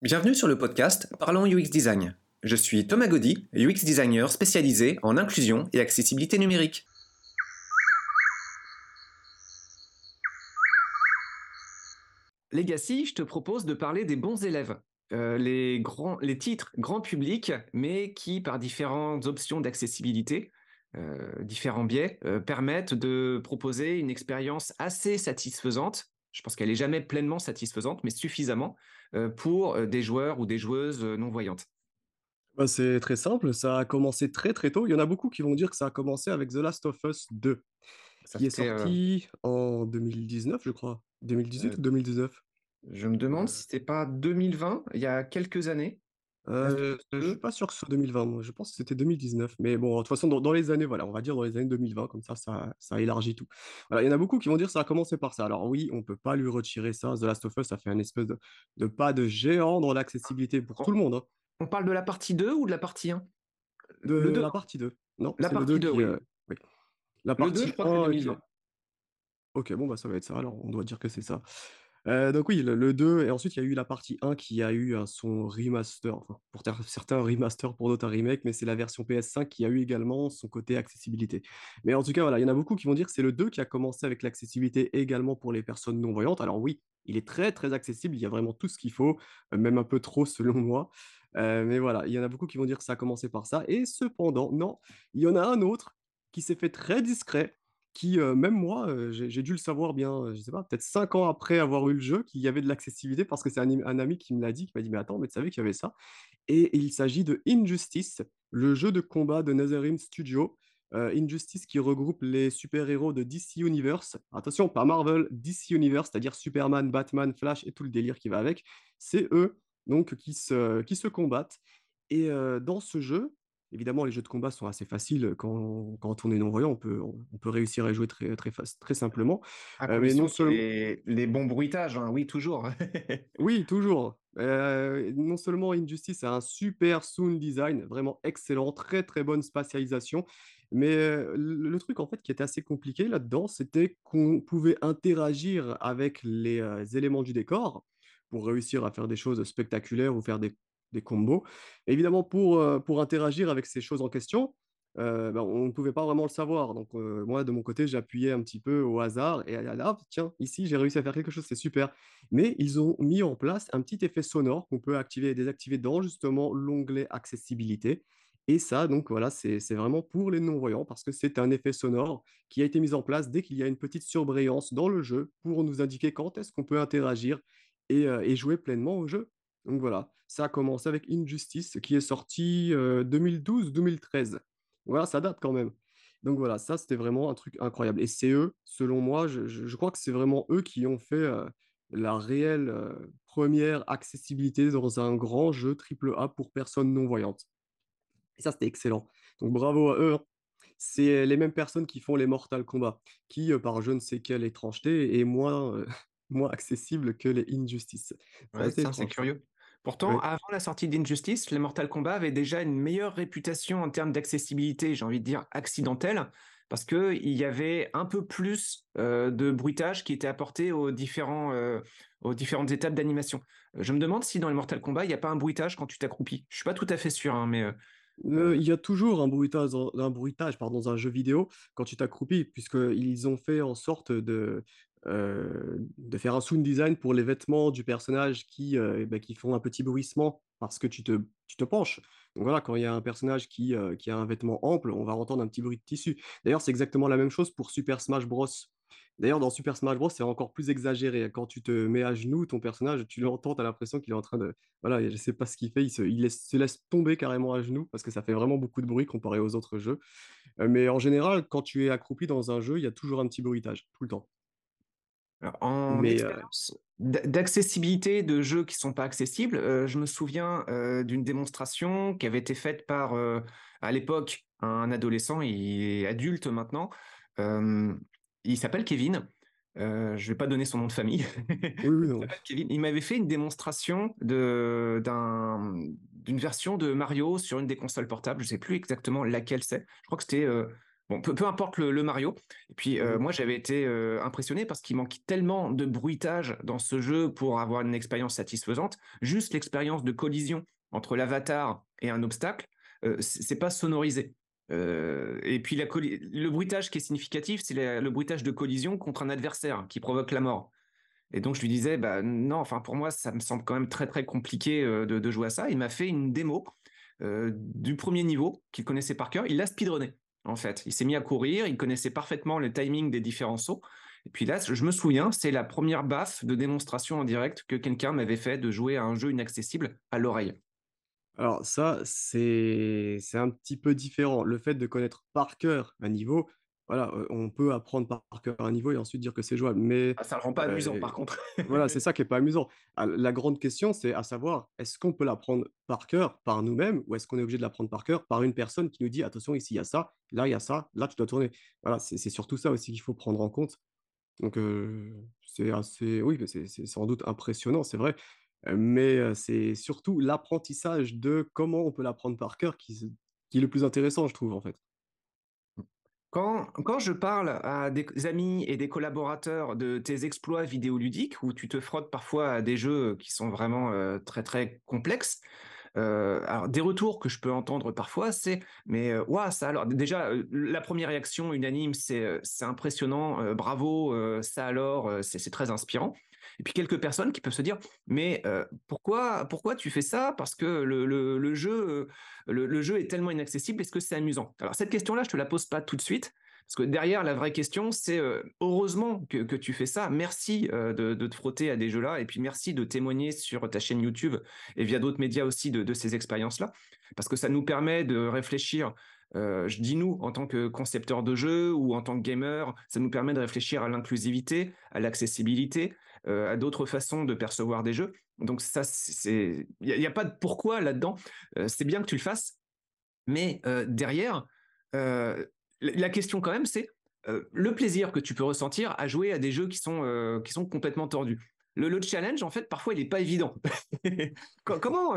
Bienvenue sur le podcast Parlons UX Design. Je suis Thomas Gaudy, UX designer spécialisé en inclusion et accessibilité numérique. Legacy, je te propose de parler des bons élèves. Euh, les, grands, les titres grand public, mais qui, par différentes options d'accessibilité, euh, différents biais, euh, permettent de proposer une expérience assez satisfaisante. Je pense qu'elle n'est jamais pleinement satisfaisante, mais suffisamment pour euh, des joueurs ou des joueuses euh, non-voyantes bah, c'est très simple, ça a commencé très très tôt. Il y en a beaucoup qui vont dire que ça a commencé avec The Last of Us 2, Ça qui est euh, sorti en 2019, je crois. 2018 euh, ou 2019? je me demande si c'était pas 2020, il y a quelques années. Euh, je suis 2. pas sûr que ce soit 2020, moi. Je pense que c'était 2019. Mais bon, de toute façon, dans, dans les années, voilà, on va dire dans les années 2020, comme ça, ça, ça élargit tout. Voilà, il y en a beaucoup qui vont dire que ça a commencé par ça. Alors oui, on peut pas lui retirer ça. The Last of Us, ça fait un espèce de, de pas de géant dans l'accessibilité pour tout le monde, hein. on parle de la partie 2 ou de la partie 1? Le De 2, la partie 2. Non, la c'est le 2 partie 2, qui... oui. euh, oui. La Le 2, je partie crois que c'est 1 qui... 2020. Ok, bon, bah, ça va être ça, alors on doit dire que c'est ça. Euh, donc oui, le, le 2, et ensuite il y a eu la partie un qui a eu son remaster, enfin pour certains un remaster, pour d'autres un remake, mais c'est la version PS5 qui a eu également son côté accessibilité. Mais en tout cas, voilà, il y en a beaucoup qui vont dire que c'est le 2 qui a commencé avec l'accessibilité également pour les personnes non-voyantes. Alors oui, il est très très accessible, il y a vraiment tout ce qu'il faut, euh, même un peu trop selon moi. Euh, mais voilà, il y en a beaucoup qui vont dire que ça a commencé par ça, et cependant, non, il y en a un autre qui s'est fait très discret qui, même moi, j'ai dû le savoir bien, euh, je sais pas, peut-être cinq ans après avoir eu le jeu, qu'il y avait de l'accessibilité parce que c'est un, ami qui me l'a dit, qui m'a dit, mais attends, mais tu savais qu'il y avait ça? Et il s'agit de Injustice, le jeu de combat de NetherRealm Studio. Injustice qui regroupe les super-héros de DC Universe. Attention, pas Marvel, DC Universe, c'est-à-dire Superman, Batman, Flash et tout le délire qui va avec. C'est eux donc qui se, qui se combattent. Et dans ce jeu, évidemment, les jeux de combat sont assez faciles quand, quand on est non-voyant, on peut, on, on peut réussir à jouer très, très, fac- très simplement. À Euh, mais non seulement, les bons bruitages, hein, oui, toujours. oui, toujours. Euh, non seulement Injustice a un super sound design, vraiment excellent, très très bonne spatialisation, mais euh, le, le truc en fait qui était assez compliqué là-dedans, c'était qu'on pouvait interagir avec les euh, éléments du décor pour réussir à faire des choses spectaculaires ou faire des, des combos. Évidemment, pour, euh, pour interagir avec ces choses en question, euh, ben, on ne pouvait pas vraiment le savoir. Donc euh, moi, de mon côté, j'appuyais un petit peu au hasard et là, tiens, ici, j'ai réussi à faire quelque chose, c'est super. Mais ils ont mis en place un petit effet sonore qu'on peut activer et désactiver dans justement l'onglet accessibilité. Et ça, donc voilà, c'est vraiment pour les non-voyants parce que c'est un effet sonore qui a été mis en place dès qu'il y a une petite surbrillance dans le jeu pour nous indiquer quand est-ce qu'on peut interagir et jouer pleinement au jeu. Donc voilà, ça a commencé avec Injustice qui est sorti euh, 2012-2013. Voilà, ça date quand même. Donc voilà, ça c'était vraiment un truc incroyable. Et c'est eux, selon moi, je, crois que c'est vraiment eux qui ont fait euh, la réelle euh, première accessibilité dans un grand jeu triple A pour personnes non-voyantes. Et ça, c'était excellent. Donc bravo à eux. hein. C'est les mêmes personnes qui font les Mortal Kombat, qui, euh, par je ne sais quelle étrangeté, est moins, euh, moins accessible que les Injustice. C'est Ouais, c'est curieux. Pourtant, Oui. avant la sortie d'Injustice, les Mortal Kombat avaient déjà une meilleure réputation en termes d'accessibilité, j'ai envie de dire accidentelle, parce que il y avait un peu plus euh, de bruitage qui était apporté aux différents, euh, aux différentes étapes d'animation. Je me demande si dans les Mortal Kombat, il n'y a pas un bruitage quand tu t'accroupis. Je suis pas tout à fait sûr, hein, mais euh, il y a toujours un bruitage, dans- un bruitage pardon, dans un jeu vidéo quand tu t'accroupis, puisqu'ils ont fait en sorte de, euh, de faire un sound design pour les vêtements du personnage qui, euh, eh ben, qui font un petit bruissement parce que tu te, tu te penches. Donc voilà, quand il y a un personnage qui, euh, qui a un vêtement ample, on va entendre un petit bruit de tissu. D'ailleurs, c'est exactement la même chose pour Super Smash Bros. D'ailleurs, dans Super Smash Bros, c'est encore plus exagéré. Quand tu te mets à genoux, ton personnage, tu l'entends, tu as l'impression qu'il est en train de, voilà, je sais pas ce qu'il fait, il se, laisse- se laisse tomber carrément à genoux parce que ça fait vraiment beaucoup de bruit comparé aux autres jeux. Mais en général, quand tu es accroupi dans un jeu, il y a toujours un petit bruitage, tout le temps. Alors, en Mais euh, expérience d'accessibilité de jeux qui sont pas accessibles, euh, je me souviens euh, d'une démonstration qui avait été faite par, à l'époque, un adolescent, il est adulte maintenant. Il s'appelle Kevin. Euh, je vais pas donner son nom de famille. oui, oui, Il non. m'avait fait une démonstration de, d'un, d'une version de Mario sur une des consoles portables. Je sais plus exactement laquelle c'est. Je crois que c'était euh, Bon, peu, peu importe le, le, Mario. Et puis, euh, mmh. moi, j'avais été euh, impressionné parce qu'il manquait tellement de bruitage dans ce jeu pour avoir une expérience satisfaisante. Juste l'expérience de collision entre l'avatar et un obstacle, euh, c'est pas sonorisé. Euh, et puis la le bruitage qui est significatif, c'est le bruitage de collision contre un adversaire qui provoque la mort. Et donc je lui disais, bah non, enfin pour moi ça me semble quand même très très compliqué de, de jouer à ça. Il m'a fait une démo du premier niveau qu'il connaissait par cœur. Il l'a speedrunné en fait. Il s'est mis à courir, il connaissait parfaitement le timing des différents sauts. Et puis là, je me souviens, c'est la première baffe de démonstration en direct que quelqu'un m'avait fait de jouer à un jeu inaccessible à l'oreille. Alors ça, c'est un petit peu différent. Le fait de connaître par cœur un niveau, voilà, on peut apprendre par cœur un niveau et ensuite dire que c'est jouable, mais ah, ça ne rend pas amusant par contre. voilà, c'est ça qui est pas amusant. Ah, la grande question, c'est à savoir, est-ce qu'on peut l'apprendre par cœur, par nous-mêmes, ou est-ce qu'on est obligé de l'apprendre par cœur par une personne qui nous dit: «Attention, ici, il y a ça, là, il y a ça, là, tu dois tourner». Voilà, c'est surtout ça aussi qu'il faut prendre en compte. Donc c'est assez oui, c'est sans doute impressionnant, c'est vrai, mais c'est surtout l'apprentissage de comment on peut l'apprendre par cœur qui qui est le plus intéressant, je trouve, en fait. Quand, quand je parle à des amis et des collaborateurs de tes exploits vidéoludiques, où tu te frottes parfois à des jeux qui sont vraiment euh, très très complexes, euh, des retours que je peux entendre parfois, c'est mais ouais, ça alors déjà euh, la première réaction unanime, c'est c'est impressionnant, bravo, ça alors, c'est très inspirant. Et puis quelques personnes qui peuvent se dire mais pourquoi pourquoi tu fais ça? Parce que le, le, jeu le, le, jeu est tellement inaccessible. Est-ce que c'est amusant? Alors cette question-là, je te la pose pas tout de suite. Parce que derrière, la vraie question, c'est heureusement que, que, tu fais ça. Merci de, de, te frotter à des jeux-là. Et puis merci de témoigner sur ta chaîne YouTube et via d'autres médias aussi de, ces expériences-là. Parce que ça nous permet de réfléchir euh, je dis nous en tant que concepteur de jeux ou en tant que gamer, ça nous permet de réfléchir à l'inclusivité, à l'accessibilité, euh, à d'autres façons de percevoir des jeux. Donc ça, c'est, il n'y a, pas de pourquoi là-dedans. Euh, c'est bien que tu le fasses, mais euh, derrière, euh, la question quand même, c'est euh, le plaisir que tu peux ressentir à jouer à des jeux qui sont qui sont complètement tordus. Le, le, challenge, en fait, parfois, il n'est pas évident. Comment,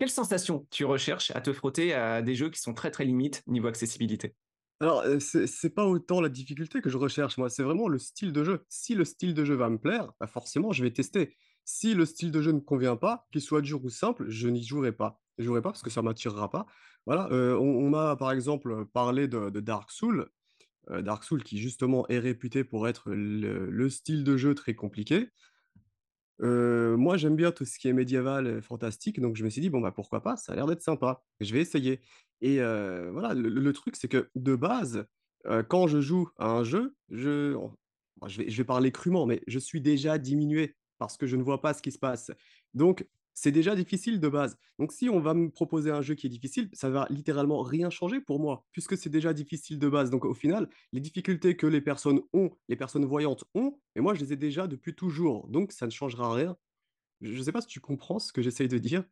quelle sensation tu recherches à te frotter à des jeux qui sont très très limites niveau accessibilité? Alors, c'est c'est pas autant la difficulté que je recherche, moi, c'est vraiment le style de jeu. Si le style de jeu va me plaire, bah forcément, je vais tester. Si le style de jeu ne convient pas, qu'il soit dur ou simple, je n'y jouerai pas. Je jouerai pas parce que ça m'attirera pas. Voilà, on m'a, par exemple, parlé de Dark Souls, Dark Souls qui justement est réputé pour être le style de jeu très compliqué. Moi, j'aime bien tout ce qui est médiéval, fantastique, donc je me suis dit: «Bon, bah, pourquoi pas? Ça a l'air d'être sympa, je vais essayer» et voilà, le truc, c'est que de base, quand je joue à un jeu, je je vais je vais parler crûment, mais je suis déjà diminué parce que je ne vois pas ce qui se passe. Donc c'est déjà difficile de base. Donc si on va me proposer un jeu qui est difficile, ça va littéralement rien changer pour moi, puisque c'est déjà difficile de base. Donc au final, les difficultés que les personnes ont, les personnes voyantes ont, et moi je les ai déjà depuis toujours. Donc ça ne changera rien. Je ne sais pas si tu comprends ce que j'essaye de dire.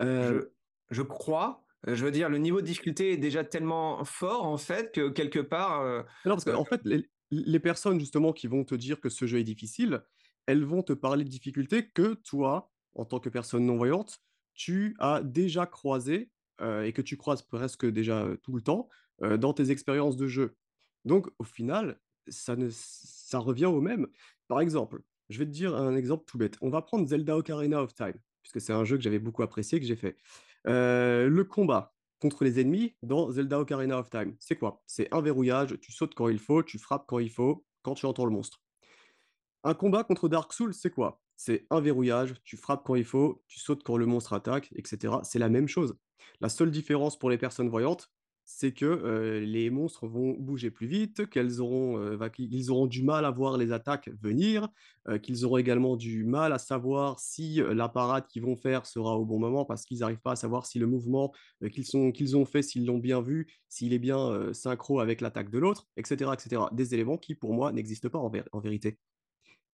Euh... Je, je, crois. Je veux dire, le niveau de difficulté est déjà tellement fort en fait que quelque part. Euh... Non, parce qu'en euh... fait, les, les personnes justement qui vont te dire que ce jeu est difficile, elles vont te parler de difficultés que toi, en tant que personne non-voyante, tu as déjà croisé euh, et que tu croises presque déjà euh, tout le temps euh, dans tes expériences de jeu. Donc, au final, ça, ça revient au même. Par exemple, je vais te dire un exemple tout bête. On va prendre Zelda Ocarina of Time, puisque c'est un jeu que j'avais beaucoup apprécié, que j'ai fait. Le combat contre les ennemis dans Zelda Ocarina of Time, c'est quoi? C'est un verrouillage, tu sautes quand il faut, tu frappes quand il faut, quand tu entends le monstre. Un combat contre Dark Souls, c'est quoi? C'est un verrouillage, tu frappes quand il faut, tu sautes quand le monstre attaque, etc. C'est la même chose. La seule différence pour les personnes voyantes, c'est que euh, les monstres vont bouger plus vite, auront, euh, ils auront du mal à voir les attaques venir, euh, qu'ils auront également du mal à savoir si la parade qu'ils vont faire sera au bon moment parce qu'ils n'arrivent pas à savoir si le mouvement qu'ils qu'ils ont fait, s'ils l'ont bien vu, s'il est bien synchro avec l'attaque de l'autre, etc., etc. Des éléments qui, pour moi, n'existent pas en vérité.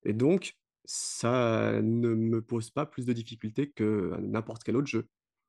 Et donc, ça ne me pose pas plus de difficultés que n'importe quel autre jeu.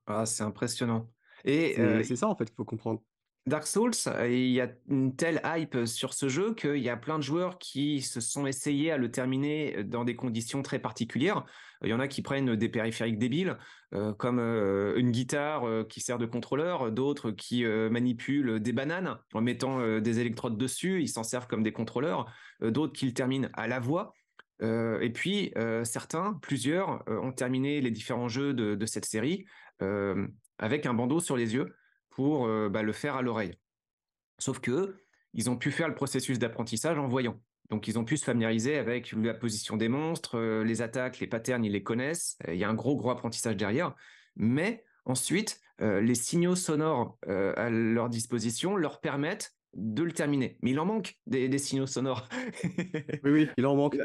Ah, c'est impressionnant et C'est c'est ça, en fait, qu'il faut comprendre. Dark Souls, euh, il y a une telle hype sur ce jeu qu'il y a plein de joueurs qui se sont essayés à le terminer dans des conditions très particulières. Il y en a qui prennent des périphériques débiles, euh, comme euh, une guitare qui sert de contrôleur, d'autres qui manipulent des bananes en mettant des électrodes dessus, ils s'en servent comme des contrôleurs, d'autres qui le terminent à la voix. Et puis certains, plusieurs, ont terminé les différents jeux de, de cette série avec un bandeau sur les yeux pour bah, le faire à l'oreille. Sauf que ils ont pu faire le processus d'apprentissage en voyant. Donc ils ont pu se familiariser avec la position des monstres, les attaques, les patterns, ils les connaissent. Il y a un gros gros apprentissage derrière. Mais ensuite, les signaux sonores à leur disposition leur permettent de le terminer. Mais il en manque des, signaux sonores. oui, oui, il en manque.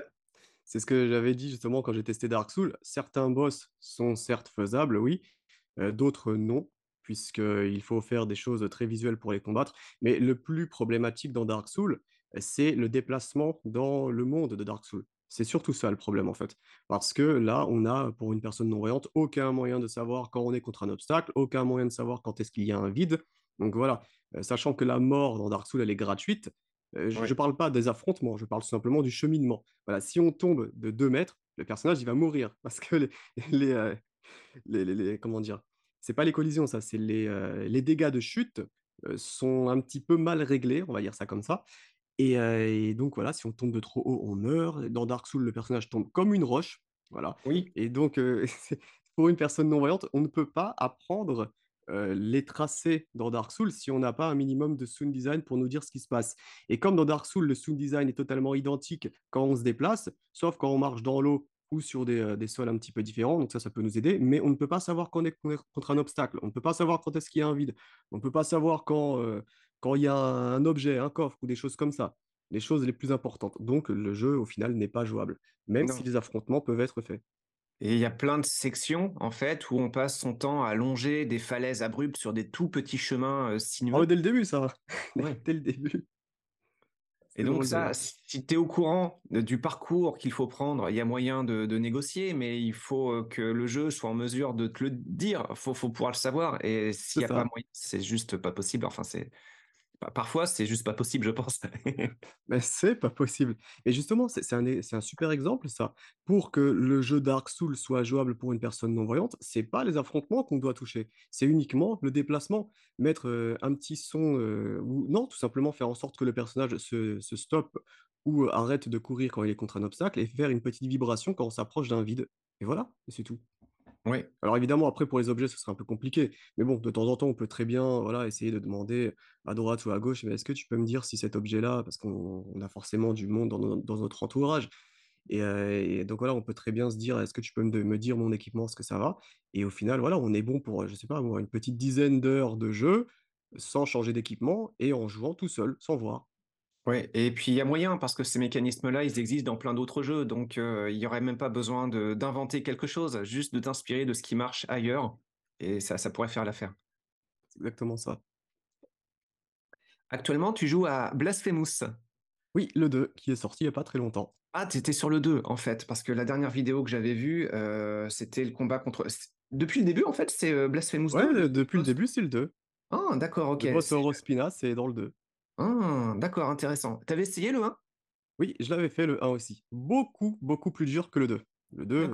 C'est ce que j'avais dit justement quand j'ai testé Dark Souls. Certains boss sont certes faisables, oui, d'autres non puisqu'il faut faire des choses très visuelles pour les combattre. Mais le plus problématique dans Dark Souls, c'est le déplacement dans le monde de Dark Souls. C'est surtout ça le problème en fait. Parce que là, on a, pour une personne non-voyante, aucun moyen de savoir quand on est contre un obstacle, aucun moyen de savoir quand est-ce qu'il y a un vide. Donc voilà, euh, sachant que la mort dans Dark Souls, elle est gratuite, euh, je ne parle pas des affrontements, je parle simplement du cheminement. Voilà, si on tombe de 2 mètres, le personnage, il va mourir. Parce que les, euh, les, les comment dire, c'est pas les collisions, ça, c'est les, euh, les dégâts de chute sont un petit peu mal réglés, on va dire ça comme ça. Et, et, donc voilà, si on tombe de trop haut, on meurt. Dans Dark Souls, le personnage tombe comme une roche, voilà. Oui. Et donc, pour une personne non voyante, on ne peut pas apprendre les tracés dans Dark Souls si on n'a pas un minimum de sound design pour nous dire ce qui se passe. Et comme dans Dark Souls, le sound design est totalement identique quand on se déplace, sauf quand on marche dans l'eau ou sur des, des, sols un petit peu différents. Donc ça, ça peut nous aider. Mais on ne peut pas savoir quand on est, contre un obstacle. On ne peut pas savoir quand est-ce qu'il y a un vide. On ne peut pas savoir quand, quand il y a un objet, un coffre ou des choses comme ça. Les choses les plus importantes. Donc le jeu, au final, n'est pas jouable. Même si les affrontements peuvent être faits. Et il y a plein de sections, en fait, où on passe son temps à longer des falaises abruptes sur des tout petits chemins sinueux. Oh, dès le début, ça va. dès le début. Et donc ça, si tu es au courant du parcours qu'il faut prendre, il y a moyen de, négocier, mais il faut euh, que le jeu soit en mesure de te le dire. Il faut, faut pouvoir le savoir. Et s'il n'y a pas moyen, c'est juste pas possible. Enfin, c'est Parfois, c'est juste pas possible, je pense. Mais c'est pas possible. Et justement, c'est un, un, super exemple, ça. Pour que le jeu Dark Souls soit jouable pour une personne non-voyante, c'est pas les affrontements qu'on doit toucher, c'est uniquement le déplacement. Mettre euh, un petit son, euh, ou non, tout simplement faire en sorte que le personnage se, se stoppe ou arrête de courir quand il est contre un obstacle et faire une petite vibration quand on s'approche d'un vide. Et voilà, c'est tout. Alors évidemment, après, pour les objets, ce serait un peu compliqué. Mais bon, de temps en temps, on peut très bien voilà, essayer de demander à droite ou à gauche, est-ce que tu peux me dire si cet objet-là, parce qu'on a forcément du monde dans, notre entourage, et, donc voilà, on peut très bien se dire, est-ce que tu peux me, dire mon équipement, est-ce que ça va? Et au final, voilà, on est bon pour, je sais pas, une petite dizaine d'heures de jeu, sans changer d'équipement, et en jouant tout seul, sans voir. Ouais, et puis il y a moyen parce que ces mécanismes-là, ils existent dans plein d'autres jeux, donc il n'y aurait même pas besoin d'inventer quelque chose, juste de t'inspirer de ce qui marche ailleurs, et ça, ça pourrait faire l'affaire. C'est exactement ça. Actuellement, tu joues à Blasphemous. Oui, le 2, qui est sorti il n'y a pas très longtemps. Ah, tu étais sur le 2, en fait, parce que la dernière vidéo que j'avais vue, c'était le combat contre... Depuis le début, en fait, c'est Blasphemous 2 Ouais, depuis le début, c'est le 2. Ah, d'accord, ok. Le boss Orospina, c'est dans le 2. Ah, d'accord, intéressant. T'avais essayé le 1 Oui, je l'avais fait le 1 aussi. Beaucoup, beaucoup plus dur que le 2. Le 2,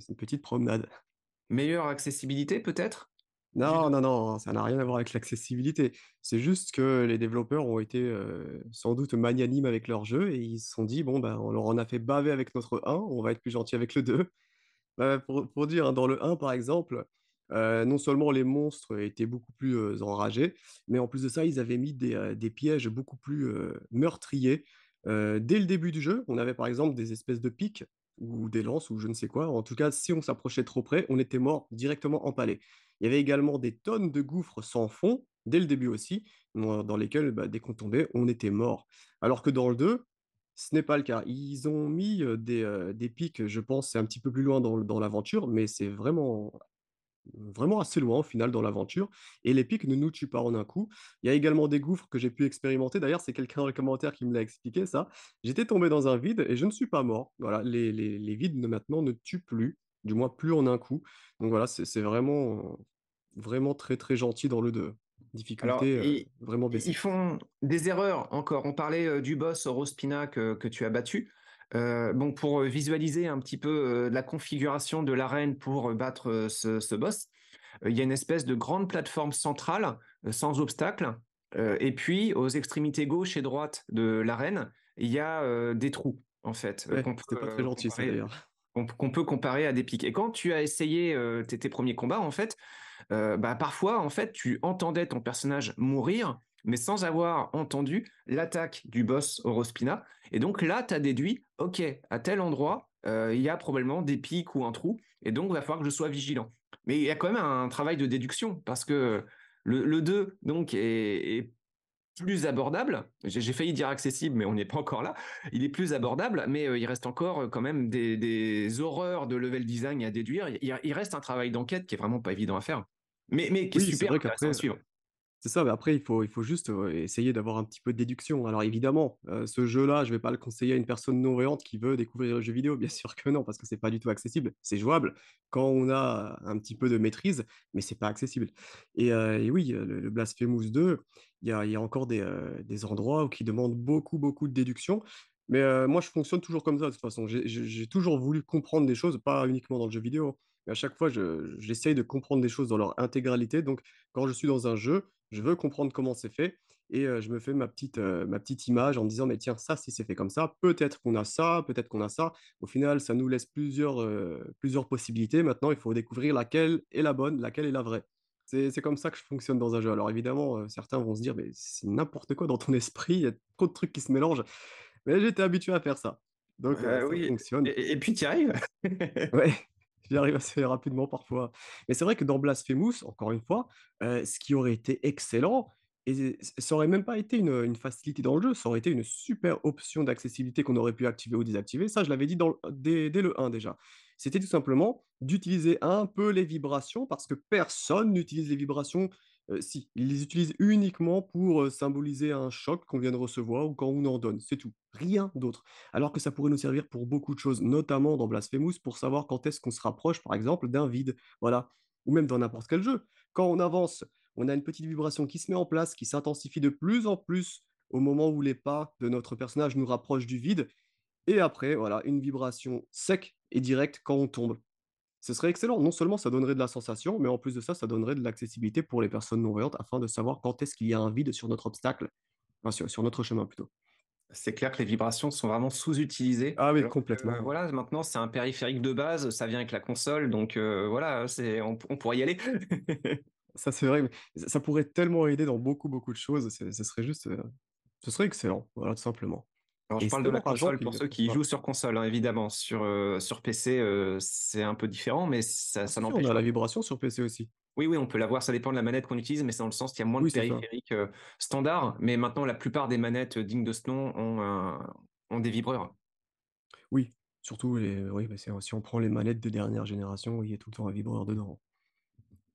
c'est une petite promenade. Meilleure accessibilité peut-être? Non, non, non, ça n'a rien à voir avec l'accessibilité. C'est juste que les développeurs ont été euh, sans doute magnanimes avec leur jeu et ils se sont dit, bon, ben, on leur en a fait baver avec notre 1, on va être plus gentil avec le 2. Bah, pour, pour dire, hein, dans le 1, par exemple, non seulement les monstres étaient beaucoup plus enragés, mais en plus de ça, ils avaient mis des, pièges beaucoup plus meurtriers. dès le début du jeu, on avait par exemple des espèces de pics ou des lances ou je ne sais quoi. En tout cas, si on s'approchait trop près, on était mort directement empalé. Il y avait également des tonnes de gouffres sans fond, dès le début aussi, dans lesquels, bah, dès qu'on tombait, on était mort. Alors que dans le 2, ce n'est pas le cas. Ils ont mis des, pics, je pense, c'est un petit peu plus loin dans l'aventure, mais c'est vraiment vraiment assez loin au final dans l'aventure. Et les pics ne nous tuent pas en un coup. Il y a également des gouffres que j'ai pu expérimenter. D'ailleurs, c'est quelqu'un dans les commentaires qui me l'a expliqué ça. J'étais tombé dans un vide et je ne suis pas mort. Voilà, les, les, vides maintenant ne tuent plus, du moins plus en un coup. Donc voilà, c'est vraiment, vraiment très très gentil dans le 2. Alors, Difficulté, heu, i vraiment ils baissée. font des erreurs encore. On parlait, heu, du boss Orospina que que tu as battu. Bon, pour, heu, visualiser un petit peu, heu, la configuration de l'arène pour, battre, ce ce boss, il y a une espèce de grande plateforme centrale, sans obstacle, et puis aux extrémités gauche et droite de l'arène, il y a, des trous, en fait, Ouais, c'était pas très gentil ça comparer d'ailleurs. qu'on peut comparer à des pics et quand tu as essayé, tes tes 1 combats, en fait, bah, parfois, en fait, tu entendais ton personnage mourir, mais sans avoir entendu l'attaque du boss Orospina et donc là, tu as déduit: «OK, à tel endroit, heu, il y a probablement des pics ou un trou et donc il va falloir que je sois vigilant». Mais il y a quand même un travail de déduction parce que le le 2 donc est est plus abordable. J'ai failli dire accessible, mais on n'est pas encore là. Il est plus abordable, mais heu, il reste encore, heu, quand même des des horreurs de level design à déduire. Il reste un travail d'enquête qui est vraiment pas évident à faire, mais mais qui est Oui, super vrai intéressant à suivre. C'est ça, mais après il faut il faut juste, essayer d'avoir un petit peu de déduction. Alors évidemment, ce jeu-là, je vais pas le conseiller à une personne non-voyante qui veut découvrir le jeu vidéo, bien sûr que non, parce que c'est pas du tout accessible. C'est jouable quand on a un petit peu de maîtrise, mais c'est pas accessible et oui, le le Blasphemous 2, il y a y a encore des, des endroits où qui demandent beaucoup, beaucoup de déduction, mais moi je fonctionne toujours comme ça de toute façon. J'ai toujours voulu comprendre des choses, pas uniquement dans le jeu vidéo, mais à chaque fois je j'essaye de comprendre des choses dans leur intégralité, donc quand je suis dans un jeu, je veux comprendre comment c'est fait et heu, je me fais ma petite, heu, ma petite image en me disant: «Mais tiens, ça, si c'est fait comme ça, peut-être qu'on a ça, peut-être qu'on a ça». Au final, ça nous laisse plusieurs, heu, plusieurs possibilités. Maintenant, il faut découvrir laquelle est la bonne, laquelle est la vraie. C'est comme ça que je fonctionne dans un jeu. Alors évidemment, certains vont se dire: «Mais c'est n'importe quoi dans ton esprit, il y a trop de trucs qui se mélangent». Mais j'étais habitué à faire ça. Donc ça oui fonctionne. et et puis tu y arrives. Ouais, j'y arrive assez rapidement parfois. Mais c'est vrai que dans Blasphemous, encore une fois, heu, ce qui aurait été excellent et ça aurait même pas été une, facilité dans le jeu, ça aurait été une super option d'accessibilité qu'on aurait pu activer ou désactiver. Ça, je l'avais dit dès le 1 déjà. C'était tout simplement d'utiliser un peu les vibrations parce que personne n'utilise les vibrations, heu, si, ils les utilisent uniquement pour, symboliser un choc qu'on vient de recevoir ou quand on en donne, c'est tout, rien d'autre. Alors que ça pourrait nous servir pour beaucoup de choses, notamment dans Blasphemous, pour savoir quand est-ce qu'on se rapproche, par exemple, d'un vide, voilà. Ou même dans n'importe quel jeu. Quand on avance, on a une petite vibration qui se met en place, qui s'intensifie de plus en plus au moment où les pas de notre personnage nous rapprochent du vide. Et après, voilà, une vibration sec et directe quand on tombe. Ce serait excellent. Non seulement ça donnerait de la sensation, mais en plus de ça, ça donnerait de l'accessibilité pour les personnes non-voyantes afin de savoir quand est-ce qu'il y a un vide sur notre obstacle, enfin sur, sur notre chemin plutôt. C'est clair que les vibrations sont vraiment sous-utilisées, Ah oui, complètement. voilà, maintenant c'est un périphérique de base, ça vient avec la console, donc heu, voilà, c'est on on pourrait y aller. Ça, c'est vrai, mais ça pourrait tellement aider dans beaucoup, beaucoup de choses. Ce serait juste, heu, ce serait excellent, voilà, tout simplement Alors je parle de la console pour ceux qui pas. jouent sur console, hein, évidemment. Sur, heu, sur PC, heu, c'est un peu différent, mais ça Ah ça si, si, on n'empêche a pas la vibration sur PC aussi. oui, oui, on peut l'avoir, ça dépend de la manette qu'on utilise, mais c'est dans le sens qu'il y a moins de Oui, périphériques, heu, standards, mais maintenant la plupart des manettes, heu, dignes de ce nom ont ont des vibreurs. Oui, surtout les oui, bah, si on prend les manettes de dernière génération, il y a tout le temps un vibreur dedans.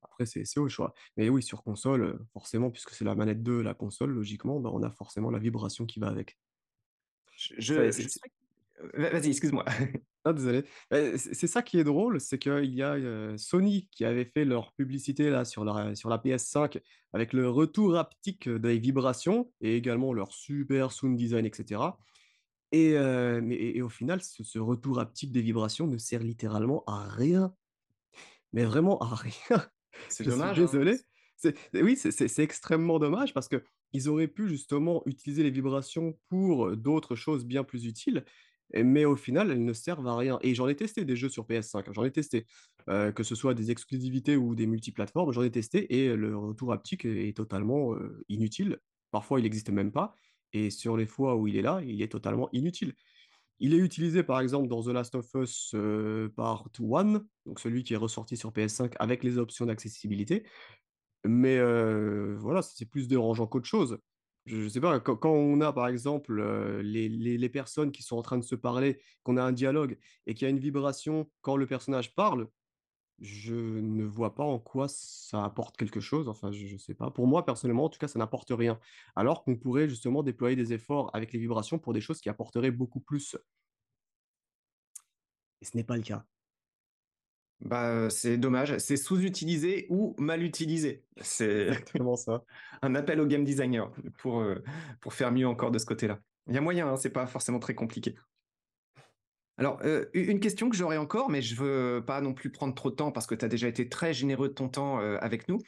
Après c'est au choix. Mais oui, sur console, forcément, puisque c'est la manette de la console, logiquement, bah, on a forcément la vibration qui va avec. Je je va vas-y, excuse-moi. ah désolé. Bah, c'est ça qui est drôle, c'est qu'il y a, heu, Sony qui avait fait leur publicité là sur la sur la PS5 avec le retour haptique des vibrations et également leur super sound design et cetera et mais et et au final, ce ce retour haptique des vibrations ne sert littéralement à rien, mais vraiment à rien. C'est suis dommage, hein. Oui, c'est extrêmement dommage parce qu'ils auraient pu justement utiliser les vibrations pour, d'autres choses bien plus utiles, mais au final, elles ne servent à rien et j'en ai testé des jeux sur PS5, hein, j'en ai testé, que ce soit des exclusivités ou des multiplateformes, j'en ai testé et le retour haptique est totalement, inutile. Parfois, il n'existe même pas et sur les fois où il est là, il est totalement inutile. Il est utilisé par exemple dans The Last of Us, Part 1, donc celui qui est ressorti sur PS5 avec les options d'accessibilité, mais voilà, c'est plus dérangeant qu'autre chose. Je je sais pas, quand on a par exemple, les les les personnes qui sont en train de se parler, qu'on a un dialogue et qu'il y a une vibration quand le personnage parle, je ne vois pas en quoi ça apporte quelque chose, enfin je je sais pas. Pour moi personnellement, en tout cas, ça n'apporte rien. Alors qu'on pourrait justement déployer des efforts avec les vibrations pour des choses qui apporteraient beaucoup plus et ce n'est pas le cas. Bah, c'est dommage, c'est sous-utilisé ou mal utilisé. C'est Exactement ça. un appel au game designer pour, pour faire mieux encore de ce côté-là. Il y a moyen, hein, c'est pas forcément très compliqué. Alors, une question que j'aurais encore, mais je veux pas non plus prendre trop de temps parce que tu as déjà été très généreux de ton temps, avec nous.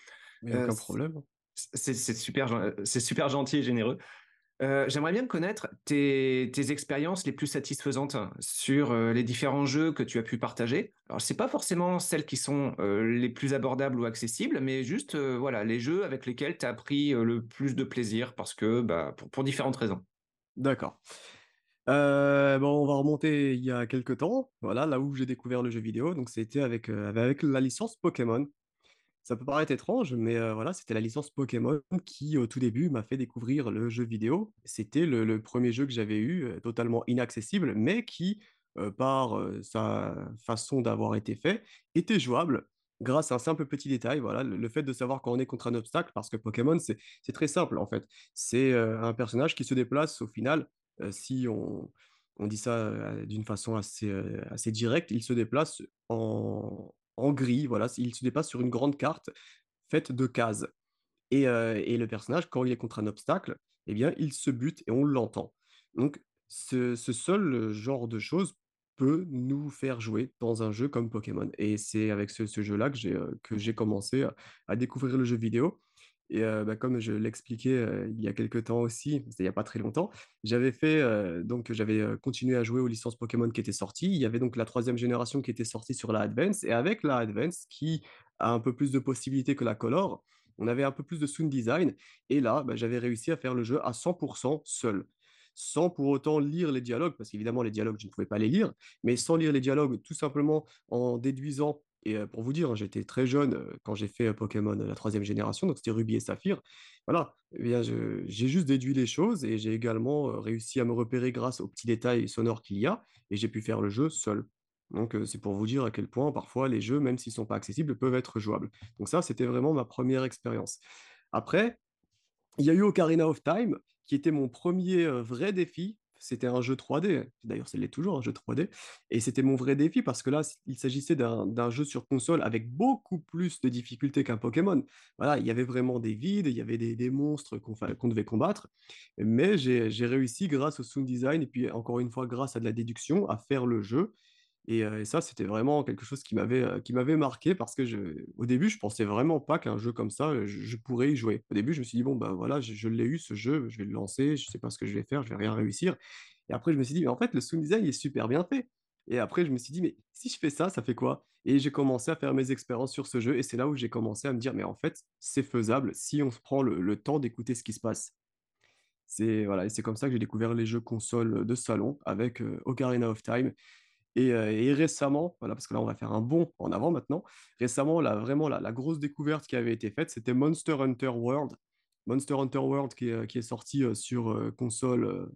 Mais aucun problème. c'est super super gentil et généreux. J'aimerais bien connaître tes expériences les plus satisfaisantes sur, heu, les différents jeux que tu as pu partager. Alors c'est pas forcément celles qui sont, les plus abordables ou accessibles, mais juste, voilà, les jeux avec lesquels tu as pris, le plus de plaisir parce que, bah, pour différentes raisons. D'accord. Bon, on va remonter il y a quelque temps, voilà, là où j'ai découvert le jeu vidéo, donc c'était avec, avec la licence Pokémon. Ça peut paraître étrange, mais voilà, c'était la licence Pokémon qui, au tout début, m'a fait découvrir le jeu vidéo. C'était le 1 jeu que j'avais eu, totalement inaccessible, mais qui, par, sa façon d'avoir été fait, était jouable grâce à un simple petit détail, voilà, le fait de savoir quand on est contre un obstacle parce que Pokémon, c'est très simple, en fait. C'est, un personnage qui se déplace au final, si on dit ça, d'une façon assez directe, il se déplace en en gris, voilà, il se déplace sur une grande carte faite de cases. Et heu et le personnage, quand il est contre un obstacle, eh bien, il se bute et on l'entend. Donc ce seul, heu, genre de choses peut nous faire jouer dans un jeu comme Pokémon. Et c'est avec ce jeu-là que j'ai, j'ai commencé à découvrir le jeu vidéo et bah, comme je l'expliquais, il y a quelque temps aussi, il y a pas très longtemps, j'avais fait, donc j'avais, continué à jouer aux licences Pokémon qui étaient sorties. Il y avait donc la troisième génération qui était sortie sur la Advance et avec la Advance qui a un peu plus de possibilités que la Color, on avait un peu plus de sound design et là, bah, j'avais réussi à faire le jeu à 100% seul. Sans pour autant lire les dialogues, parce qu'évidemment les dialogues, je ne pouvais pas les lire, mais sans lire les dialogues, tout simplement en déduisant et pour vous dire, hein, j'étais très jeune, quand j'ai fait, Pokémon, la troisième génération, donc c'était Ruby et Saphir. Voilà, eh bien j'ai juste déduit les choses et j'ai également, réussi à me repérer grâce aux petits détails sonores qu'il y a et j'ai pu faire le jeu seul. Donc c'est pour vous dire à quel point parfois les jeux, même s'ils sont pas accessibles, peuvent être jouables. Donc ça, c'était vraiment ma première expérience. Après, il y a eu Ocarina of Time, qui était mon premier er vrai défi. C'était un jeu 3D, d'ailleurs ça l'est toujours, un jeu 3D et c'était mon vrai défi parce que là, il s'agissait d'un jeu sur console avec beaucoup plus de difficultés qu'un Pokémon. Voilà, il y avait vraiment des vides, il y avait des monstres qu'on devait combattre, mais j'ai réussi grâce au sound design et puis encore une fois grâce à de la déduction à faire le jeu et ça, c'était vraiment quelque chose qui m'avait, marqué parce que je au début, je pensais vraiment pas qu'un jeu comme ça, je pourrais y jouer. Au début, je me suis dit: «Bon, bah, voilà, je l'ai eu ce jeu, je vais le lancer, je sais pas ce que je vais faire, je vais rien réussir» et après je me suis dit: «Mais en fait, le sound design est super bien fait» et après je me suis dit: «Mais si je fais ça, ça fait quoi?» et j'ai commencé à faire mes expériences sur ce jeu et c'est là où j'ai commencé à me dire: «Mais en fait, c'est faisable si on se prend le temps d'écouter ce qui se passe». C'est voilà c'est comme ça que j'ai découvert les jeux consoles, de salon avec, heu, Ocarina of Time et récemment, voilà, parce que là, on va faire un bond en avant maintenant. Récemment, la vraiment la grosse découverte qui avait été faite, c'était Monster Hunter World. Monster Hunter World qui est, qui est sorti, sur, console,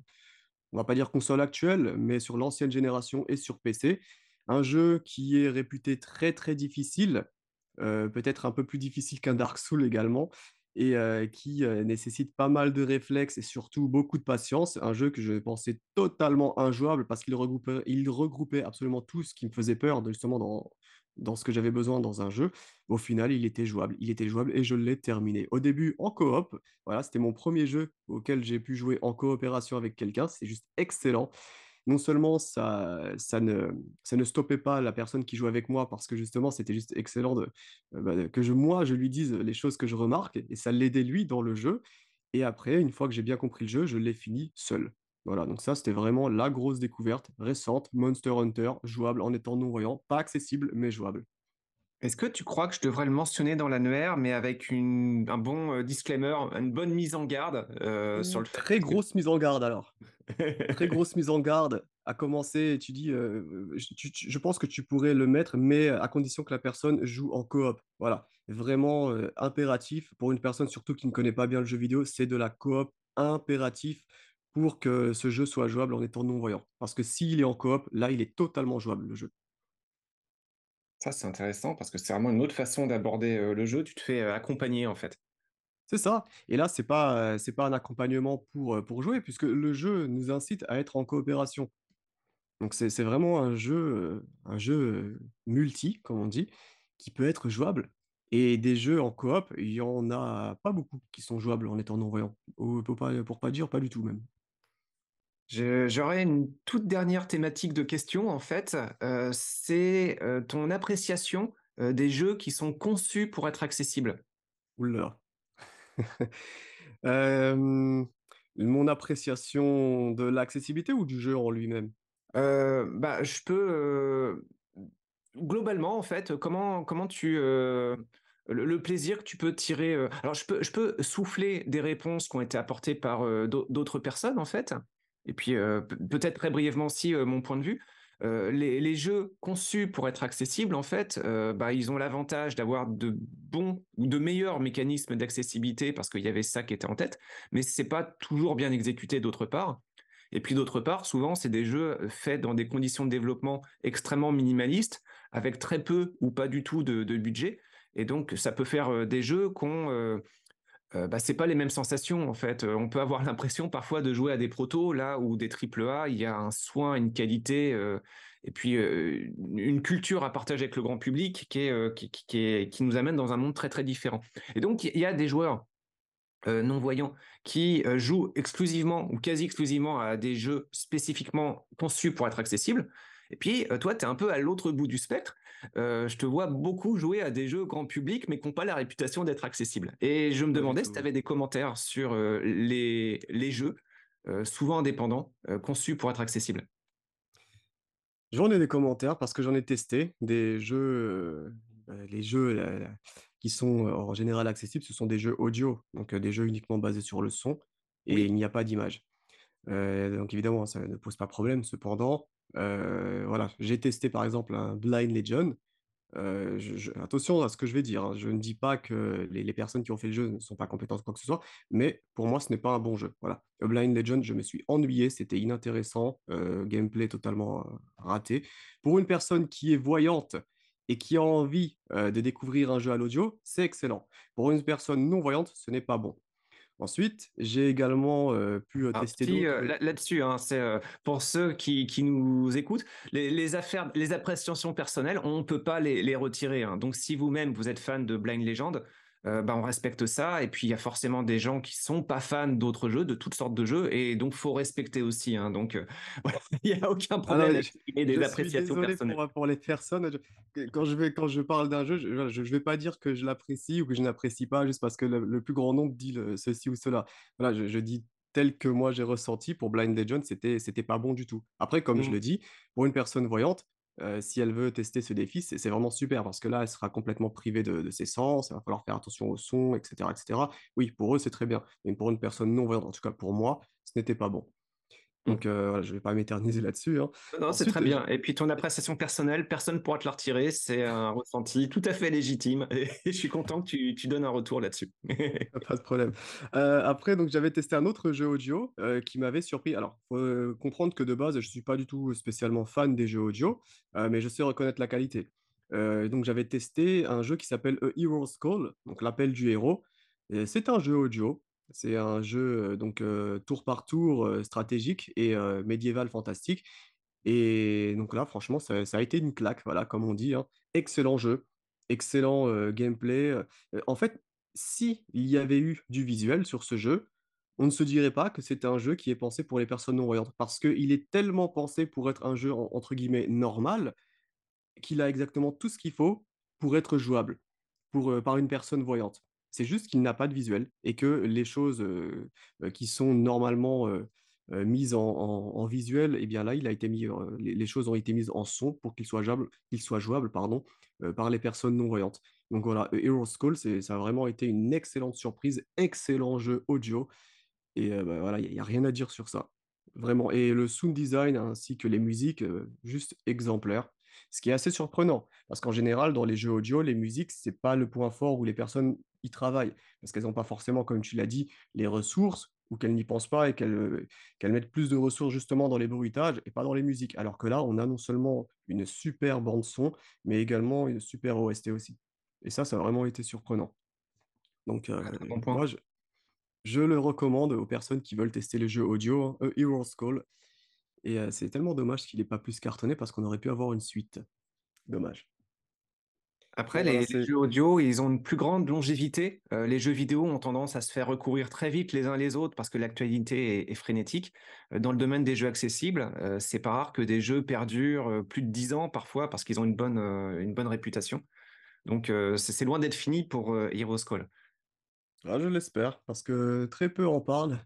on va pas dire console actuelle, mais sur l'ancienne génération et sur PC. Un jeu qui est réputé très, très difficile, peut-être un peu plus difficile qu'un Dark Souls également et heu, qui, heu, nécessite pas mal de réflexes et surtout beaucoup de patience. Un jeu que je pensais totalement injouable parce qu'il regroupait absolument tout ce qui me faisait peur justement dans dans ce que j'avais besoin dans un jeu. Au final, il était jouable. Il était jouable et je l'ai terminé. Au début en coop, voilà, c'était mon premier jeu auquel j'ai pu jouer en coopération avec quelqu'un, c'est juste excellent non seulement ça ça ne ça ne stoppait pas la personne qui jouait avec moi parce que justement c'était juste excellent de, heu, bah, que je moi je lui dise les choses que je remarque et ça l'aidait lui dans le jeu et après une fois que j'ai bien compris le jeu, je l'ai fini seul. Voilà, donc ça c'était vraiment la grosse découverte récente, Monster Hunter, jouable en étant non-voyant, pas accessible mais jouable. Est-ce que tu crois que je devrais le mentionner dans l'annuaire, mais avec une un bon, heu, disclaimer, une bonne mise en garde, heu, sur Mmh, le fait très que grosse mise en garde alors. Très grosse mise en garde, à commencer, tu dis, tu tu je pense que tu pourrais le mettre, mais à condition que la personne joue en coop. Voilà, vraiment, impératif pour une personne surtout qui ne connaît pas bien le jeu vidéo, c'est de la coop, impératif pour que ce jeu soit jouable en étant non-voyant. Parce que s'il est en coop, là, il est totalement jouable, le jeu. Ça, c'est intéressant parce que c'est vraiment une autre façon d'aborder, le jeu. Tu te fais, accompagner, en fait. C'est ça et là, c'est pas, pas un accompagnement pour, jouer puisque le jeu nous incite à être en coopération. Donc c'est vraiment un jeu, multi, comme on dit, qui peut être jouable et des jeux en coop, il y en a pas beaucoup qui sont jouables en étant non-voyant. Ou pour pas pour pas dire pas du tout même. J'aurais une toute dernière thématique de question en fait, heu, c'est, heu, ton appréciation, heu, des jeux qui sont conçus pour être accessibles? Hem, mon appréciation de l'accessibilité ou du jeu en lui-même? Bah, je peux, globalement, en fait, comment comment tu, le plaisir que tu peux tirer, alors je peux je peux souffler des réponses qui ont été apportées par, d'autres personnes, en fait et puis, peut peut-être très brièvement aussi, heu, mon point de vue. Heu, les jeux conçus pour être accessibles, en fait, bah, ils ont l'avantage d'avoir de bons ou de meilleurs mécanismes d'accessibilité parce qu'il y avait ça qui était en tête, mais c'est pas toujours bien exécuté d'autre part et puis d'autre part, souvent, c'est des jeux faits dans des conditions de développement extrêmement minimalistes, avec très peu ou pas du tout de, budget. Et donc, ça peut faire euh, des jeux qu'on, euh, euh, bah, c'est pas les mêmes sensations en fait. Euh, On peut avoir l'impression parfois de jouer à des protos là où des triple A, il y a un soin, une qualité euh, et puis euh, une culture à partager avec le grand public qui qui, nous amène dans un monde très très différent. Et donc il y a des joueurs euh, non-voyants qui jouent exclusivement ou quasi exclusivement à des jeux spécifiquement conçus pour être accessibles. Et puis, toi, tu es un peu à l'autre bout du spectre. Euh, je te vois beaucoup jouer à des jeux grand public, mais qui n'ont pas la réputation d'être accessibles. Et je me demandais si tu avais des commentaires sur euh, les, les jeux, euh, souvent indépendants, conçus pour être accessibles. J'en ai des commentaires parce que j'en ai testé des jeux, bah, les jeux, qui sont, en général accessibles, ce sont des jeux audio, donc des jeux uniquement basés sur le son et Oui, il n'y a pas d'image. Donc évidemment, ça ne pose pas problème. Cependant, heu, voilà, j'ai testé par exemple un Blind je je attention à ce que je vais dire, hein. Je ne dis pas que les personnes qui ont fait le jeu ne sont pas compétentes quoi que ce soit, mais pour moi, ce n'est pas un bon jeu, voilà. Blind Legend, je me suis ennuyé, c'était inintéressant, heu, gameplay totalement, raté. Pour une personne qui est voyante et qui a envie, de découvrir un jeu à l'audio, c'est excellent. Pour une personne non voyante, ce n'est pas bon. Ensuite, j'ai également, heu, pu, Alors, tester euh, là- là-dessus, hein, c'est euh, pour ceux qui, qui nous écoutent, les, les affaires, les appréciations personnelles, on ne peut pas les, les retirer. hein. Donc, si vous-même vous êtes fan de Blind Legend, euh, bah, on respecte ça. Et puis, il y a forcément des gens qui sont pas fans d'autres jeux, de toutes sortes de jeux, et donc faut respecter aussi. hein. Donc, euh, il n'y a aucun Ah non, problème je d'exprimer je des suis appréciations personnelles. pour, les personnes, je quand je vais quand je parle d'un jeu, je je vais pas dire que je l'apprécie ou que je n'apprécie pas juste parce que le le plus grand nombre dit le ceci ou cela. Voilà, je je dis tel que moi j'ai ressenti pour Blind Legend, c'était c'était pas bon du tout. Après, comme je Mm. le dis, pour une personne voyante, heu, si elle veut tester ce défi, c'est vraiment super parce que là, elle sera complètement privée de ses sens, il va falloir faire attention au son et cetera et cetera. Oui, pour eux, c'est très bien, mais pour une personne non voyante, en tout cas pour moi, ce n'était pas bon. Mm. Donc voilà, je vais pas m'éterniser là-dessus, hein. Non, c'est très bien. Et puis ton appréciation personnelle, personne ne pourra te la retirer. C'est un ressenti tout à fait légitime. Et je suis content que tu, tu donnes un retour là-dessus. Pas de problème. Après donc j'avais testé un autre jeu audio, qui m'avait surpris. Alors, faut, heu, comprendre que de base, je suis pas du tout spécialement fan des jeux audio, mais je sais reconnaître la qualité. Donc j'avais testé un jeu qui s'appelle A Hero's Call, donc l'appel du héros c'est un jeu audio. C'est un jeu, donc tour par tour, stratégique et médiéval fantastique et donc là, franchement, ça a été une claque, voilà, comme on dit, hein. Excellent jeu, excellent, gameplay, en fait, si il y avait eu du visuel sur ce jeu, on ne se dirait pas que c'est un jeu qui est pensé pour les personnes non-voyantes. Parce qu'il est tellement pensé pour être un jeu en entre guillemets «normal», qu'il a exactement tout ce qu'il faut pour être jouable, pour, par une personne voyante. C'est juste qu'il n'a pas de visuel et que les choses, qui sont normalement, mises en visuel et bien là, il les choses ont été mises en son pour qu'il soit jouable qu'il soit jouable, pardon, par les personnes non-voyantes. Donc voilà, A Hero's Call, ça a vraiment été une excellente surprise, excellent jeu audio et bah, voilà, il y a a rien à dire sur ça. Vraiment et le sound design ainsi que les musiques, juste exemplaires. Ce qui est assez surprenant, parce qu'en général, dans les jeux audio, les musiques, c'est pas le point fort où les personnes y travaillent. Parce qu'elles ont pas forcément, comme tu l'as dit, les ressources ou qu'elles n'y pensent pas et qu'elles, heu, qu'elles mettent plus de ressources justement dans les bruitages et pas dans les musiques. Alors que là, on a non seulement une super bande son, mais également une super OST aussi. Et ça, ça a vraiment été surprenant. Donc heu, Ah, bon moi, je je le recommande aux personnes qui veulent tester les jeux audio, hein, A Hero's Call Et c'est tellement dommage qu'il n'ait pas plus cartonné parce qu'on aurait pu avoir une suite. Dommage. Après, les, jeux audio, ils ont une plus grande longévité. les jeux vidéo ont tendance à se faire recourir très vite les uns les autres parce que l'actualité est, frénétique. dans le domaine des jeux accessibles, c'est pas rare que des jeux perdurent plus de 10 ans parfois parce qu'ils ont une bonne, une bonne réputation. Donc, c'est loin d'être fini pour Heroes Call. Ah, je l'espère parce que très peu en parlent.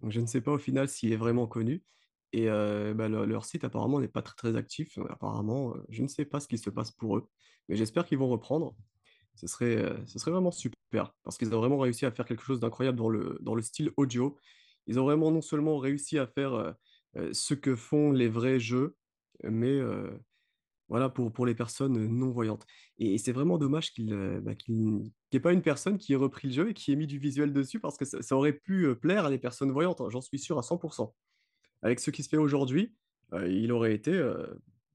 Donc, je ne sais pas au final s'il est vraiment connu. Et bah, leur site apparemment n'est pas très, très actif. Apparemment, je ne sais pas ce qui se passe pour eux, mais j'espère qu'ils vont reprendre. Ce serait, ce serait vraiment super parce qu'ils ont vraiment réussi à faire quelque chose d'incroyable dans le, dans le style audio. Ils ont vraiment non seulement réussi à faire ce que font les vrais jeux, mais voilà, pour, pour les personnes non-voyantes. Et, c'est vraiment dommage bah, qu'il n'y ait pas une personne qui ait repris le jeu et qui ait mis du visuel dessus parce que ça, ça aurait pu plaire à des personnes voyantes, hein, j'en suis sûr à 100% avec ce qui se fait aujourd'hui, il aurait été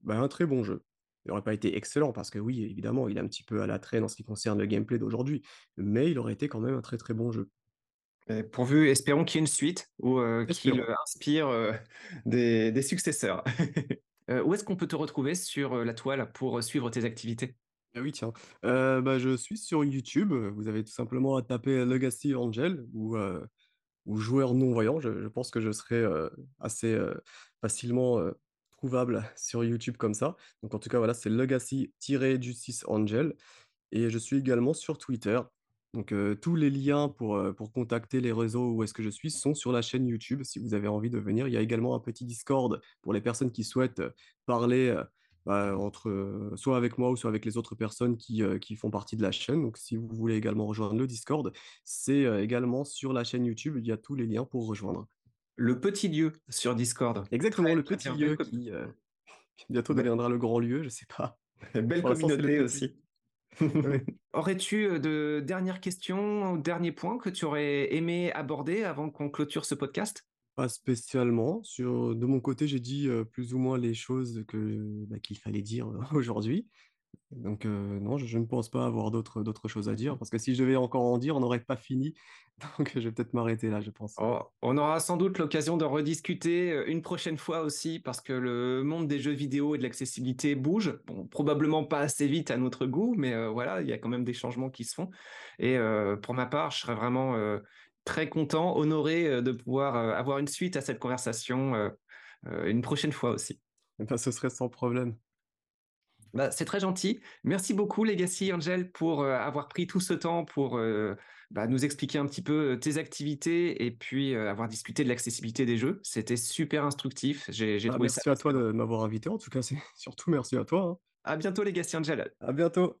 bah, un très bon jeu. Il n'aurait pas été excellent parce que oui, évidemment, il est un petit peu à la traîne en ce qui concerne le gameplay d'aujourd'hui, mais il aurait été quand même un très très bon jeu. pourvu, espérons qu'il y ait une suite ou qu'il inspire des, successeurs. où est-ce qu'on peut te retrouver sur la toile pour suivre tes activités? Ah oui, tiens. bah, je suis sur YouTube. Vous avez tout simplement à taper Legacy Angel ou ou joueur non-voyant. Je, pense que je serai assez facilement trouvable sur YouTube comme ça. Donc en tout cas, voilà, c'est Legacy-Justice Angel. Et je suis également sur Twitter. Donc tous les liens pour, pour contacter les réseaux où est-ce que je suis sont sur la chaîne YouTube si vous avez envie de venir. Il y a également un petit Discord pour les personnes qui souhaitent parler bah, entre, soit avec moi ou soit avec les autres personnes qui, qui, font partie de la chaîne. Donc, si vous voulez également rejoindre le Discord, c'est également sur la chaîne YouTube. Il y a tous les liens pour rejoindre. Le petit lieu sur Discord. Exactement, le petit lieu qui bientôt deviendra le grand lieu, je sais pas. Belle communauté aussi. Aurais-tu de dernières questions ou derniers points que tu aurais aimé aborder avant qu'on clôture ce podcast? Pas spécialement. Sur, de mon côté, j'ai dit plus ou moins les choses que, bah, qu'il fallait dire aujourd'hui. Donc non, je, ne pense pas avoir d'autres, d'autres choses à dire, parce que si je devais encore en dire, on n'aurait pas fini. Donc je vais peut-être m'arrêter là, je pense. Oh, on aura sans doute l'occasion de rediscuter une prochaine fois aussi, parce que le monde des jeux vidéo et de l'accessibilité bouge. Bon, probablement pas assez vite à notre goût, mais voilà, il y a quand même des changements qui se font. Et pour ma part, je serais vraiment très content, honoré euh, de pouvoir euh, avoir une suite à cette conversation euh, une prochaine fois aussi. Eh ben, ce serait sans problème. Bah, c'est très gentil. Merci beaucoup, Legacy Angel, pour avoir pris tout ce temps pour bah, nous expliquer un petit peu tes activités et puis avoir discuté de l'accessibilité des jeux. C'était super instructif. J'ai, bah, merci à toi de m'avoir invité. En tout cas, c'est surtout merci à toi. Hein. À bientôt, Legacy Angel. À bientôt.